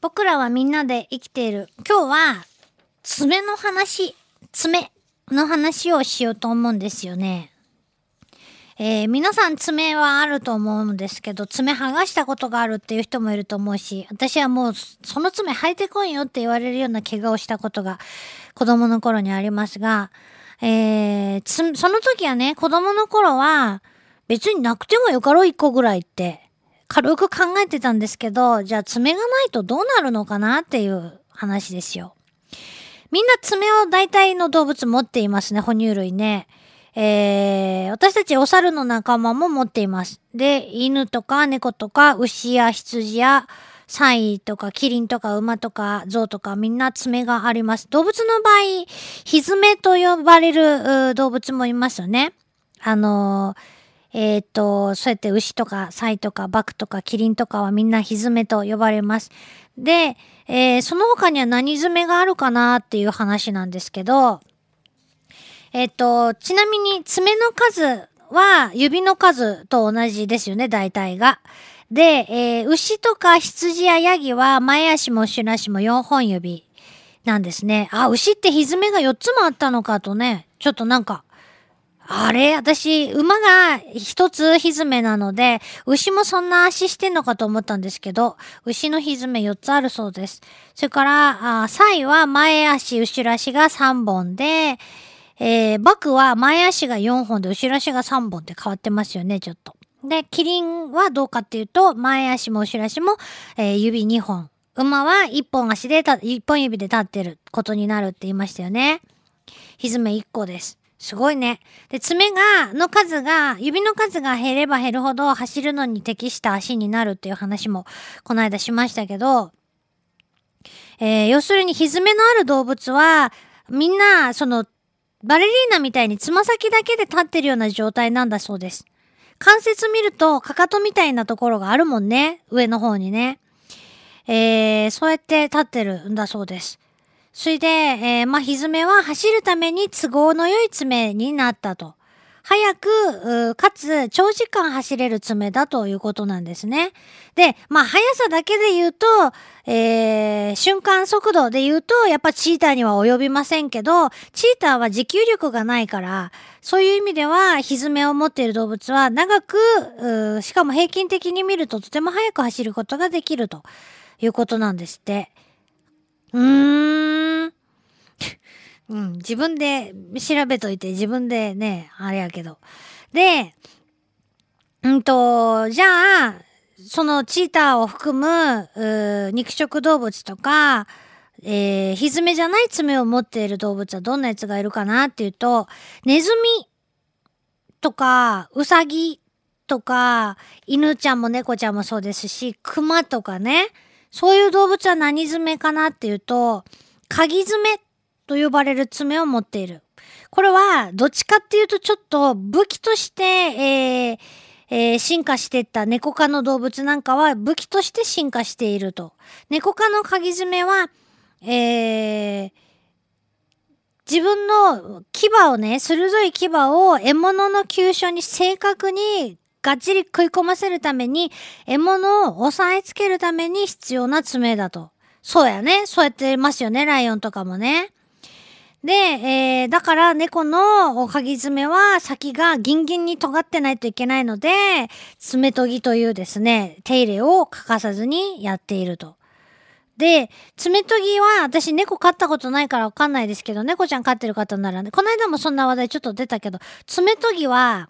僕らはみんなで生きている。今日は、爪の話、爪の話をしようと思うんですよね。えー、皆さん爪はあると思うんですけど、爪剥がしたことがあるっていう人もいると思うし、私はもうその爪生えてこいよって言われるような怪我をしたことが子供の頃にありますが、えー、その時はね、子供の頃は別になくてもよかろう一個ぐらいって軽く考えてたんですけど、じゃあ爪がないとどうなるのかなっていう話ですよ。みんな爪を大体の動物持っていますね、哺乳類ね。えー、私たちお猿の仲間も持っています。で、犬とか猫とか牛や羊やサイとかキリンとか馬とか象とかみんな爪があります。動物の場合、ひずめと呼ばれる動物もいますよね。あのー、えっ、と、そうやって牛とかサイとかバクとかキリンとかはみんなひずめと呼ばれます。で、えー、その他には何爪があるかなっていう話なんですけど、えっ、と、ちなみに爪の数は指の数と同じですよね、大体が。で、えー、牛とか羊やヤギは前足も後ろ足も4本指なんですね。あ、牛ってひずめが4つもあったのかとね、ちょっとなんか、あれ私、馬が一つひずめなので、牛もそんな足してんのかと思ったんですけど、牛のひずめ4つあるそうです。それから、あサイは前足、後ろ足が3本で、えー、バクは前足が4本で後ろ足が3本って変わってますよね、ちょっと。で、キリンはどうかっていうと、前足も後ろ足も、えー、指2本。馬は1本足で1本指で立ってることになるって言いましたよね。ひずめ1個です。すごいね。で、爪が、の数が、指の数が減れば減るほど走るのに適した足になるっていう話も、この間しましたけど、えー、要するに、ひずめのある動物は、みんな、その、バレリーナみたいにつま先だけで立ってるような状態なんだそうです。関節見ると、かかとみたいなところがあるもんね。上の方にね。えー、そうやって立ってるんだそうです。それで、えー、まあ、ひずめは走るために都合の良い爪になったと。早く、かつ長時間走れる爪だということなんですね。で、まあ速さだけで言うと、えー、瞬間速度で言うと、やっぱチーターには及びませんけど、チーターは持久力がないから、そういう意味では、ひずめを持っている動物は長く、しかも平均的に見るととても速く走ることができるということなんですって。うーん。自分で調べといて自分でね、あれやけど。で、うんと、じゃあ、そのチーターを含む、肉食動物とか、えー、ひずめじゃない爪を持っている動物はどんなやつがいるかなっていうと、ネズミとか、ウサギとか、犬ちゃんも猫ちゃんもそうですし、熊とかね、そういう動物は何爪かなっていうと、鍵爪と呼ばれる爪を持っている。これは、どっちかっていうとちょっと武器として、えーえー、進化していった猫科の動物なんかは武器として進化していると。猫科の鍵爪は、えー、自分の牙をね、鋭い牙を獲物の急所に正確にがっちり食い込ませるために、獲物を押さえつけるために必要な爪だと。そうやね。そうやってますよね、ライオンとかもね。で、えー、だから猫の鍵爪は先がギンギンに尖ってないといけないので、爪研ぎというですね、手入れを欠かさずにやっていると。で、爪研ぎは私猫飼ったことないからわかんないですけど、猫ちゃん飼ってる方ならね、この間もそんな話題ちょっと出たけど、爪研ぎは、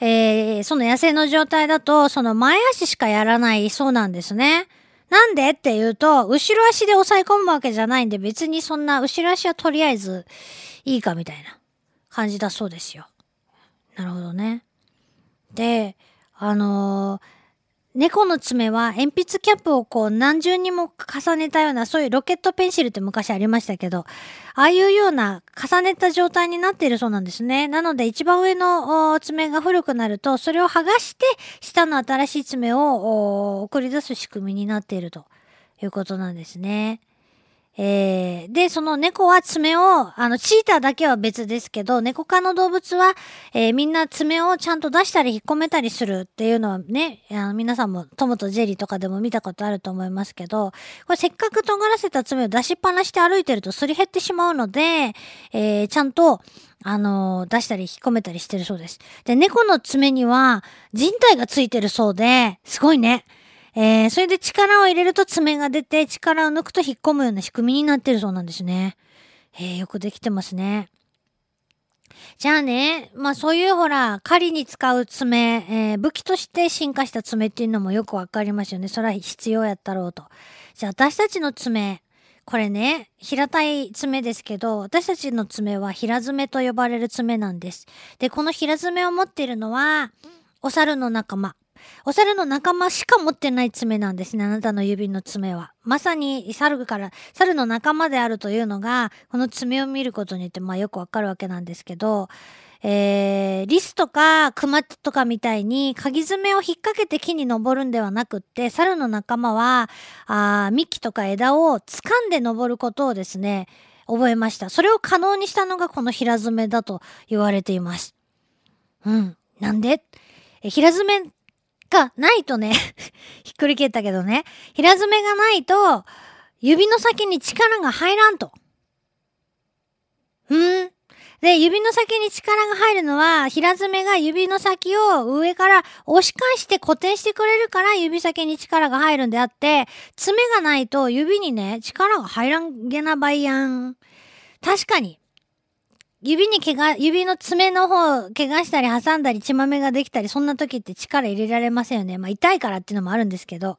えー、その野生の状態だと、その前足しかやらないそうなんですね。なんでっていうと、後ろ足で押さえ込むわけじゃないんで、別にそんな後ろ足はとりあえずいいかみたいな感じだそうですよ。なるほどね。で、あのー猫の爪は鉛筆キャップをこう何重にも重ねたような、そういうロケットペンシルって昔ありましたけど、ああいうような重ねた状態になっているそうなんですね。なので一番上の爪が古くなると、それを剥がして下の新しい爪を送り出す仕組みになっているということなんですね。えー、で、その猫は爪を、あの、チーターだけは別ですけど、猫科の動物は、えー、みんな爪をちゃんと出したり引っ込めたりするっていうのはね、あの皆さんもトムとジェリーとかでも見たことあると思いますけど、これせっかく尖らせた爪を出しっぱなして歩いてるとすり減ってしまうので、えー、ちゃんと、あの出したり引っ込めたりしてるそうです。で、猫の爪には人体がついてるそうで、すごいね。えー、それで力を入れると爪が出て、力を抜くと引っ込むような仕組みになってるそうなんですね。えー、よくできてますね。じゃあね、まあそういうほら、狩りに使う爪、えー、武器として進化した爪っていうのもよくわかりますよね。それは必要やったろうと。じゃあ私たちの爪、これね、平たい爪ですけど、私たちの爪は平爪と呼ばれる爪なんです。で、この平爪を持っているのは、お猿の仲間、お猿の仲間しか持ってない爪なんですね。あなたの指の爪は。まさに猿から、猿の仲間であるというのが、この爪を見ることによって、まあよくわかるわけなんですけど、えー、リスとかクマとかみたいに鍵爪を引っ掛けて木に登るんではなくって、猿の仲間は、あ幹とか枝を掴んで登ることをですね、覚えました。それを可能にしたのがこの平爪だと言われています。うん。なんで？平爪がないとね ひっくり返ったけどね、平爪がないと、指の先に力が入らんと。うんで、指の先に力が入るのは、平爪が指の先を上から押し返して固定してくれるから指先に力が入るんであって、爪がないと指にね、力が入らんげなばいやん。確かに。指に怪我、指の爪の方、怪我したり挟んだり血豆ができたり、そんな時って力入れられませんよね。まあ痛いからっていうのもあるんですけど。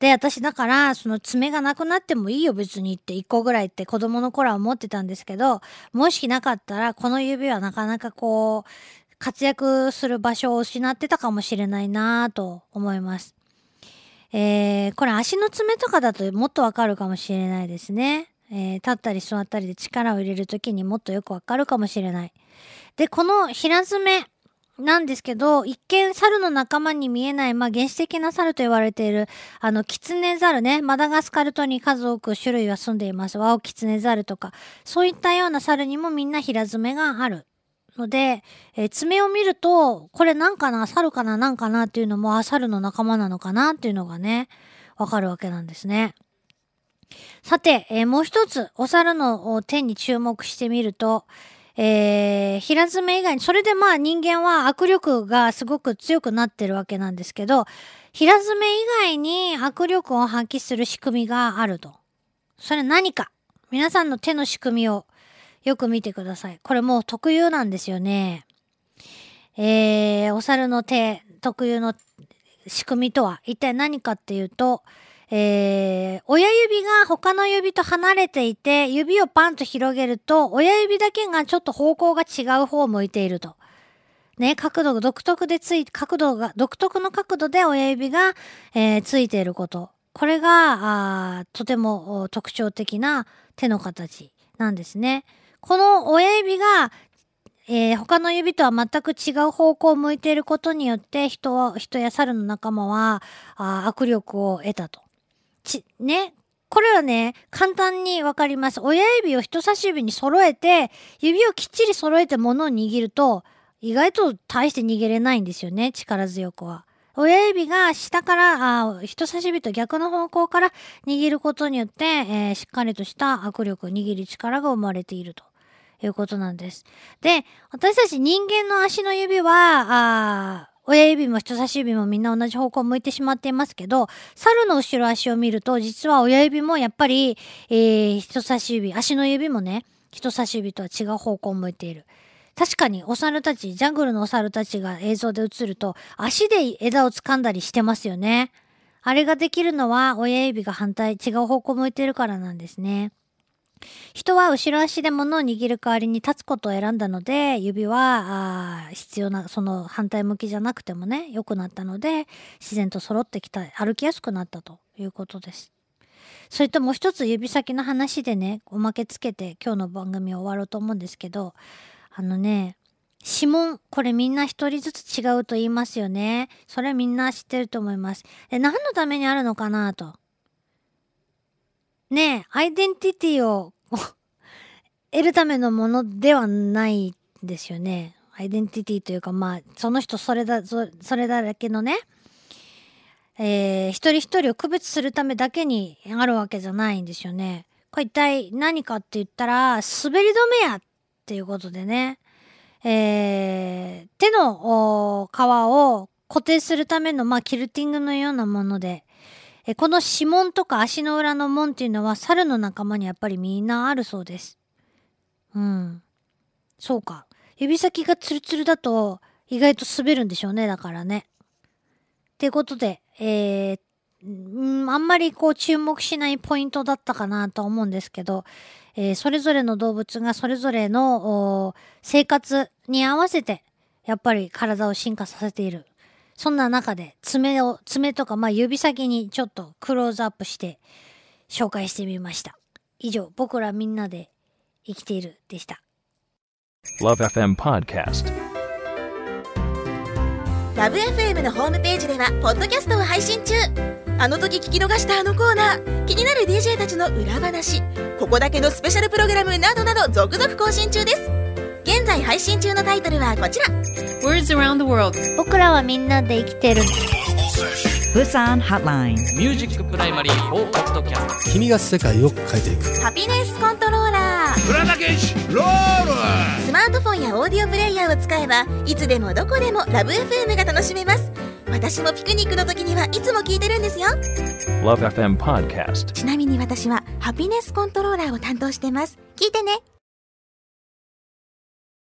で、私だから、その爪がなくなってもいいよ別にって1個ぐらいって子供の頃は思ってたんですけど、もしなかったら、この指はなかなかこう、活躍する場所を失ってたかもしれないなぁと思います。えー、これ足の爪とかだともっとわかるかもしれないですね。えー、立ったり座ったりで力を入れるときにもっとよくわかるかもしれない。で、この平爪なんですけど、一見猿の仲間に見えない、まあ、原始的な猿と言われている、あの、キツネザルね、マダガスカル島に数多く種類は住んでいます。ワオキツネザルとか、そういったような猿にもみんな平爪がある。ので、えー、爪を見ると、これなんかな猿かななんかなっていうのも、あ、猿の仲間なのかなっていうのがね、わかるわけなんですね。さて、えー、もう一つ、お猿の手に注目してみると、えー、平爪以外に、それでまあ人間は握力がすごく強くなってるわけなんですけど、平爪以外に握力を発揮する仕組みがあると。それ何か皆さんの手の仕組みをよく見てください。これもう特有なんですよね。えー、お猿の手特有の仕組みとは一体何かっていうと、えー、親指が他の指と離れていて、指をパンと広げると、親指だけがちょっと方向が違う方を向いていると。ね、角度が独特でつい、角度が、独特の角度で親指が、えー、ついていること。これが、あとても特徴的な手の形なんですね。この親指が、えー、他の指とは全く違う方向を向いていることによって人は、人や猿の仲間はあ握力を得たと。ち、ね。これはね、簡単にわかります。親指を人差し指に揃えて、指をきっちり揃えて物を握ると、意外と大して握れないんですよね。力強くは。親指が下から、あ人差し指と逆の方向から握ることによって、えー、しっかりとした握力、握る力が生まれているということなんです。で、私たち人間の足の指は、あ親指も人差し指もみんな同じ方向を向いてしまっていますけど、猿の後ろ足を見ると、実は親指もやっぱり、えー、人差し指、足の指もね、人差し指とは違う方向を向いている。確かにお猿たち、ジャングルのお猿たちが映像で映ると、足で枝を掴んだりしてますよね。あれができるのは親指が反対、違う方向向いてるからなんですね。人は後ろ足で物を握る代わりに立つことを選んだので、指は、あ必要な、その反対向きじゃなくてもね、良くなったので、自然と揃ってきた、歩きやすくなったということです。それともう一つ指先の話でね、おまけつけて今日の番組を終わろうと思うんですけど、あのね、指紋、これみんな一人ずつ違うと言いますよね。それみんな知ってると思います。で、何のためにあるのかなと。ねえ、アイデンティティを得るためのものではないですよね。アイデンティティというか、まあ、その人それだ、そそれだらけのね、えー、一人一人を区別するためだけにあるわけじゃないんですよね。これ一体何かって言ったら、滑り止めやっていうことでね、えー、手の皮を固定するための、まあ、キルティングのようなもので、えこの指紋とか足の裏の紋っていうのは猿の仲間にやっぱりみんなあるそうです。うん。そうか。指先がツルツルだと意外と滑るんでしょうね、だからね。ってことで、えー、ん、あんまりこう注目しないポイントだったかなと思うんですけど、えー、それぞれの動物がそれぞれの生活に合わせてやっぱり体を進化させている。そんな中で爪を、爪とかまあ指先にちょっとクローズアップして紹介してみました。以上、僕らみんなで生きているでした。LoveFM Podcast LoveFM のホームページではポッドキャストを配信中。あの時聞き逃したあのコーナー。気になる DJ たちの裏話。ここだけのスペシャルプログラムなどなど続々更新中です現在配信中のタイトルはこちら。Words around the world. 僕らはみんなで生きてる。Busan Hotline. Music Primary 4ポッドキャスト君が世界を変えていく。 Happiness Controller。浦田健士ロール。スマートフォンやオーディオプレイヤーを使えばいつでもどこでもラブ f m が楽しめます。私もピクニックの時にはいつも聞いてるんですよ。LoveFM Podcast. ちなみに私は Happiness Controller を担当してます。聞いてね